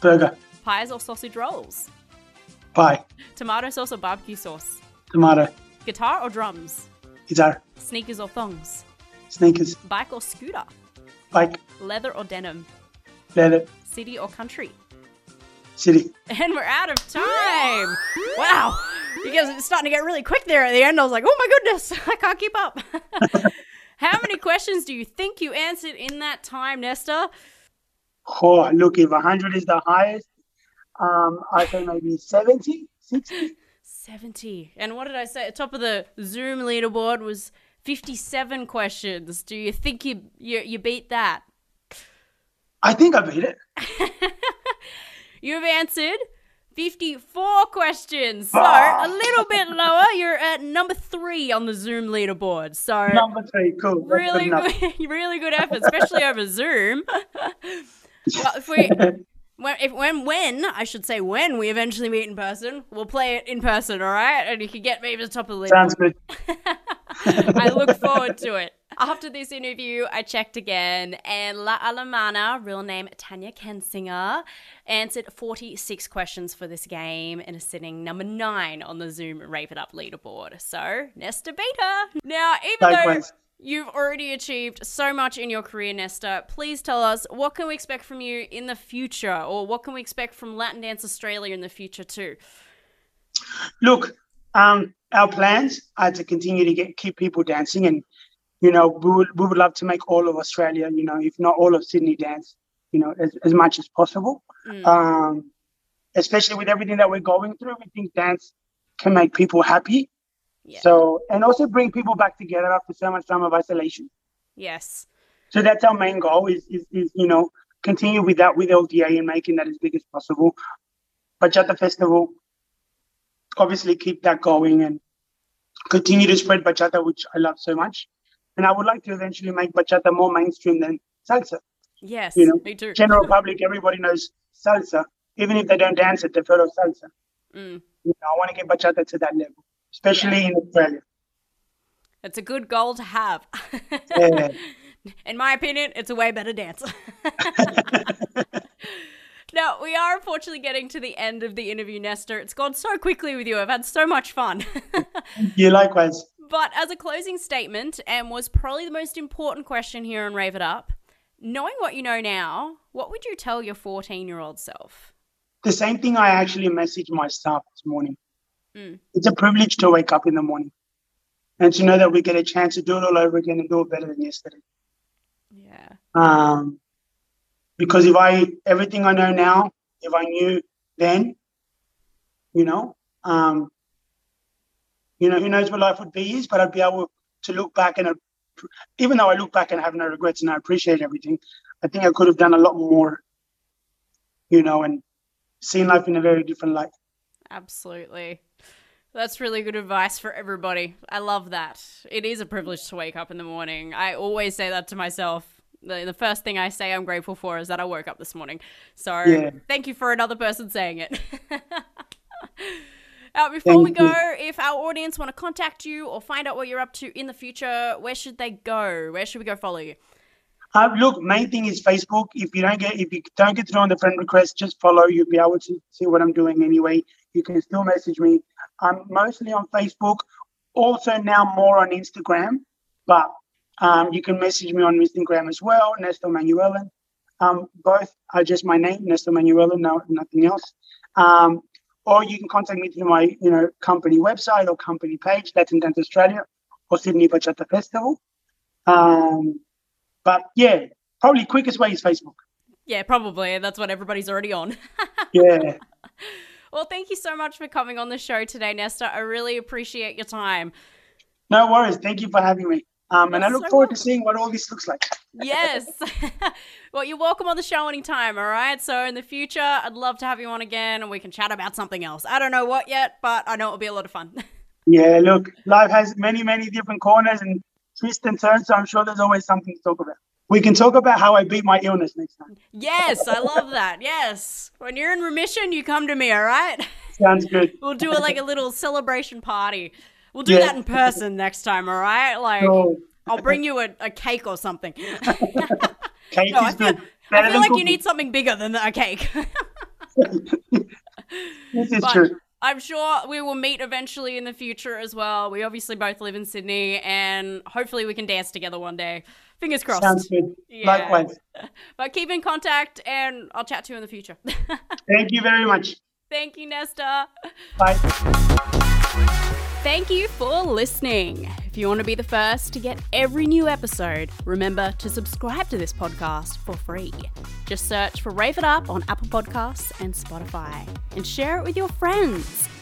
burger, Pies or sausage rolls? pie, Tomato sauce or barbecue sauce? tomato, Guitar or drums? guitar, Sneakers or thongs? sneakers, Bike or scooter? bike, Leather or denim? leather, City or country? city. And we're out of time. Wow. You guys are starting to get really quick there at the end. I was like, oh my goodness, [LAUGHS] I can't keep up. [LAUGHS] How many questions do you think you answered in that time, Nesta? Oh, look, if 100 is the highest, um, I say maybe 70, 60. 70. And what did I say? At Top of the Zoom leaderboard was 57 questions. Do you think you you, you beat that? I think I beat it. [LAUGHS] You've answered 54 questions. So a little bit lower. You're at number three on the Zoom leaderboard. So Number three, cool. Really good, [LAUGHS] really good effort, especially over Zoom. [LAUGHS] well, if we when, if, when, when, I should say, when we eventually meet in person, we'll play it in person, all right? And you can get me to the top of the list. Sounds good. [LAUGHS] I look forward to it. After this interview, I checked again, and La Alemana, real name Tanya Kensinger, answered 46 questions for this game and is sitting number nine on the Zoom Rave It Up leaderboard. So, Nesta beat her. Now, even Likewise. though you've already achieved so much in your career, Nesta, please tell us what can we expect from you in the future, or what can we expect from Latin Dance Australia in the future too? Look, um, our plans are to continue to get keep people dancing, and you know, we would we would love to make all of Australia, you know, if not all of Sydney dance, you know, as, as much as possible. Mm. Um, especially with everything that we're going through, we think dance can make people happy. Yeah. So, and also bring people back together after so much time of isolation. Yes. So that's our main goal is, is, is you know, continue with that with LDA and making that as big as possible. Bachata Festival, obviously keep that going and continue to spread bachata, which I love so much. And I would like to eventually make bachata more mainstream than salsa. Yes. You know, me too. general public, everybody knows salsa, even if they don't dance it, they've heard of salsa. Mm. You know, I want to get bachata to that level, especially in Australia. It's a good goal to have. Yeah. [LAUGHS] In my opinion, it's a way better dance. [LAUGHS] now, we are unfortunately getting to the end of the interview, Nestor. It's gone so quickly with you. I've had so much fun. you likewise. [LAUGHS] but as a closing statement, and was probably the most important question here on Rave It Up, knowing what you know now, what would you tell your 14 year old self? The same thing I actually messaged my staff this morning. Mm. It's a privilege to wake up in the morning and to know that we get a chance to do it all over again and do it better than yesterday. Yeah. Um, because if I everything I know now, if I knew then, you know, um, you know, who knows what life would be is, but I'd be able to look back and, even though I look back and have no regrets and I appreciate everything, I think I could have done a lot more, you know, and seen life in a very different light. Absolutely. That's really good advice for everybody. I love that. It is a privilege to wake up in the morning. I always say that to myself. The, the first thing I say I'm grateful for is that I woke up this morning. So Yeah. thank you for another person saying it. [LAUGHS] Now, before we go, you. if our audience want to contact you or find out what you're up to in the future, where should they go? Where should we go follow you? Uh, look, main thing is Facebook. If you don't get if you don't get through on the friend request, just follow. You'll be able to see what I'm doing anyway. You can still message me. I'm mostly on Facebook. Also now more on Instagram, but um, you can message me on Instagram as well, Nestor Manuelan. Um, both are just my name, Nestor Manuelan, no nothing else. Um, or you can contact me through my you know company website or company page, Latin Dance Australia or Sydney Bachata Festival. Um, but yeah, probably quickest way is Facebook. Yeah, probably. That's what everybody's already on. [LAUGHS] Yeah. Well, thank you so much for coming on the show today, Nesta. I really appreciate your time. No worries. Thank you for having me. Um, and I look so forward to seeing what all this looks like. Yes. [LAUGHS] well, you're welcome on the show anytime, all right? So in the future, I'd love to have you on again and we can chat about something else. I don't know what yet, but I know it'll be a lot of fun. [LAUGHS] Yeah, look, life has many, many different corners and twists and turns, so I'm sure there's always something to talk about. We can talk about how I beat my illness next time. yes, I love that. Yes. When you're in remission, you come to me, all right? Sounds good. [LAUGHS] We'll do a, like a little celebration party. We'll do Yeah. that in person next time, all right? Like, I'll bring you a, a cake or something. [LAUGHS] [LAUGHS] cake No, I is feel, good. I feel like you need something bigger than a cake. This is But true. I'm sure we will meet eventually in the future as well. We obviously both live in Sydney, and hopefully we can dance together one day. Fingers crossed. Sounds good. Yeah. Likewise. [LAUGHS] But keep in contact, and I'll chat to you in the future. [LAUGHS] Thank you very much. Thank you, Nesta. Bye. Thank you for listening. If you want to be the first to get every new episode, remember to subscribe to this podcast for free. Just search for Rave It Up on Apple Podcasts and Spotify and share it with your friends.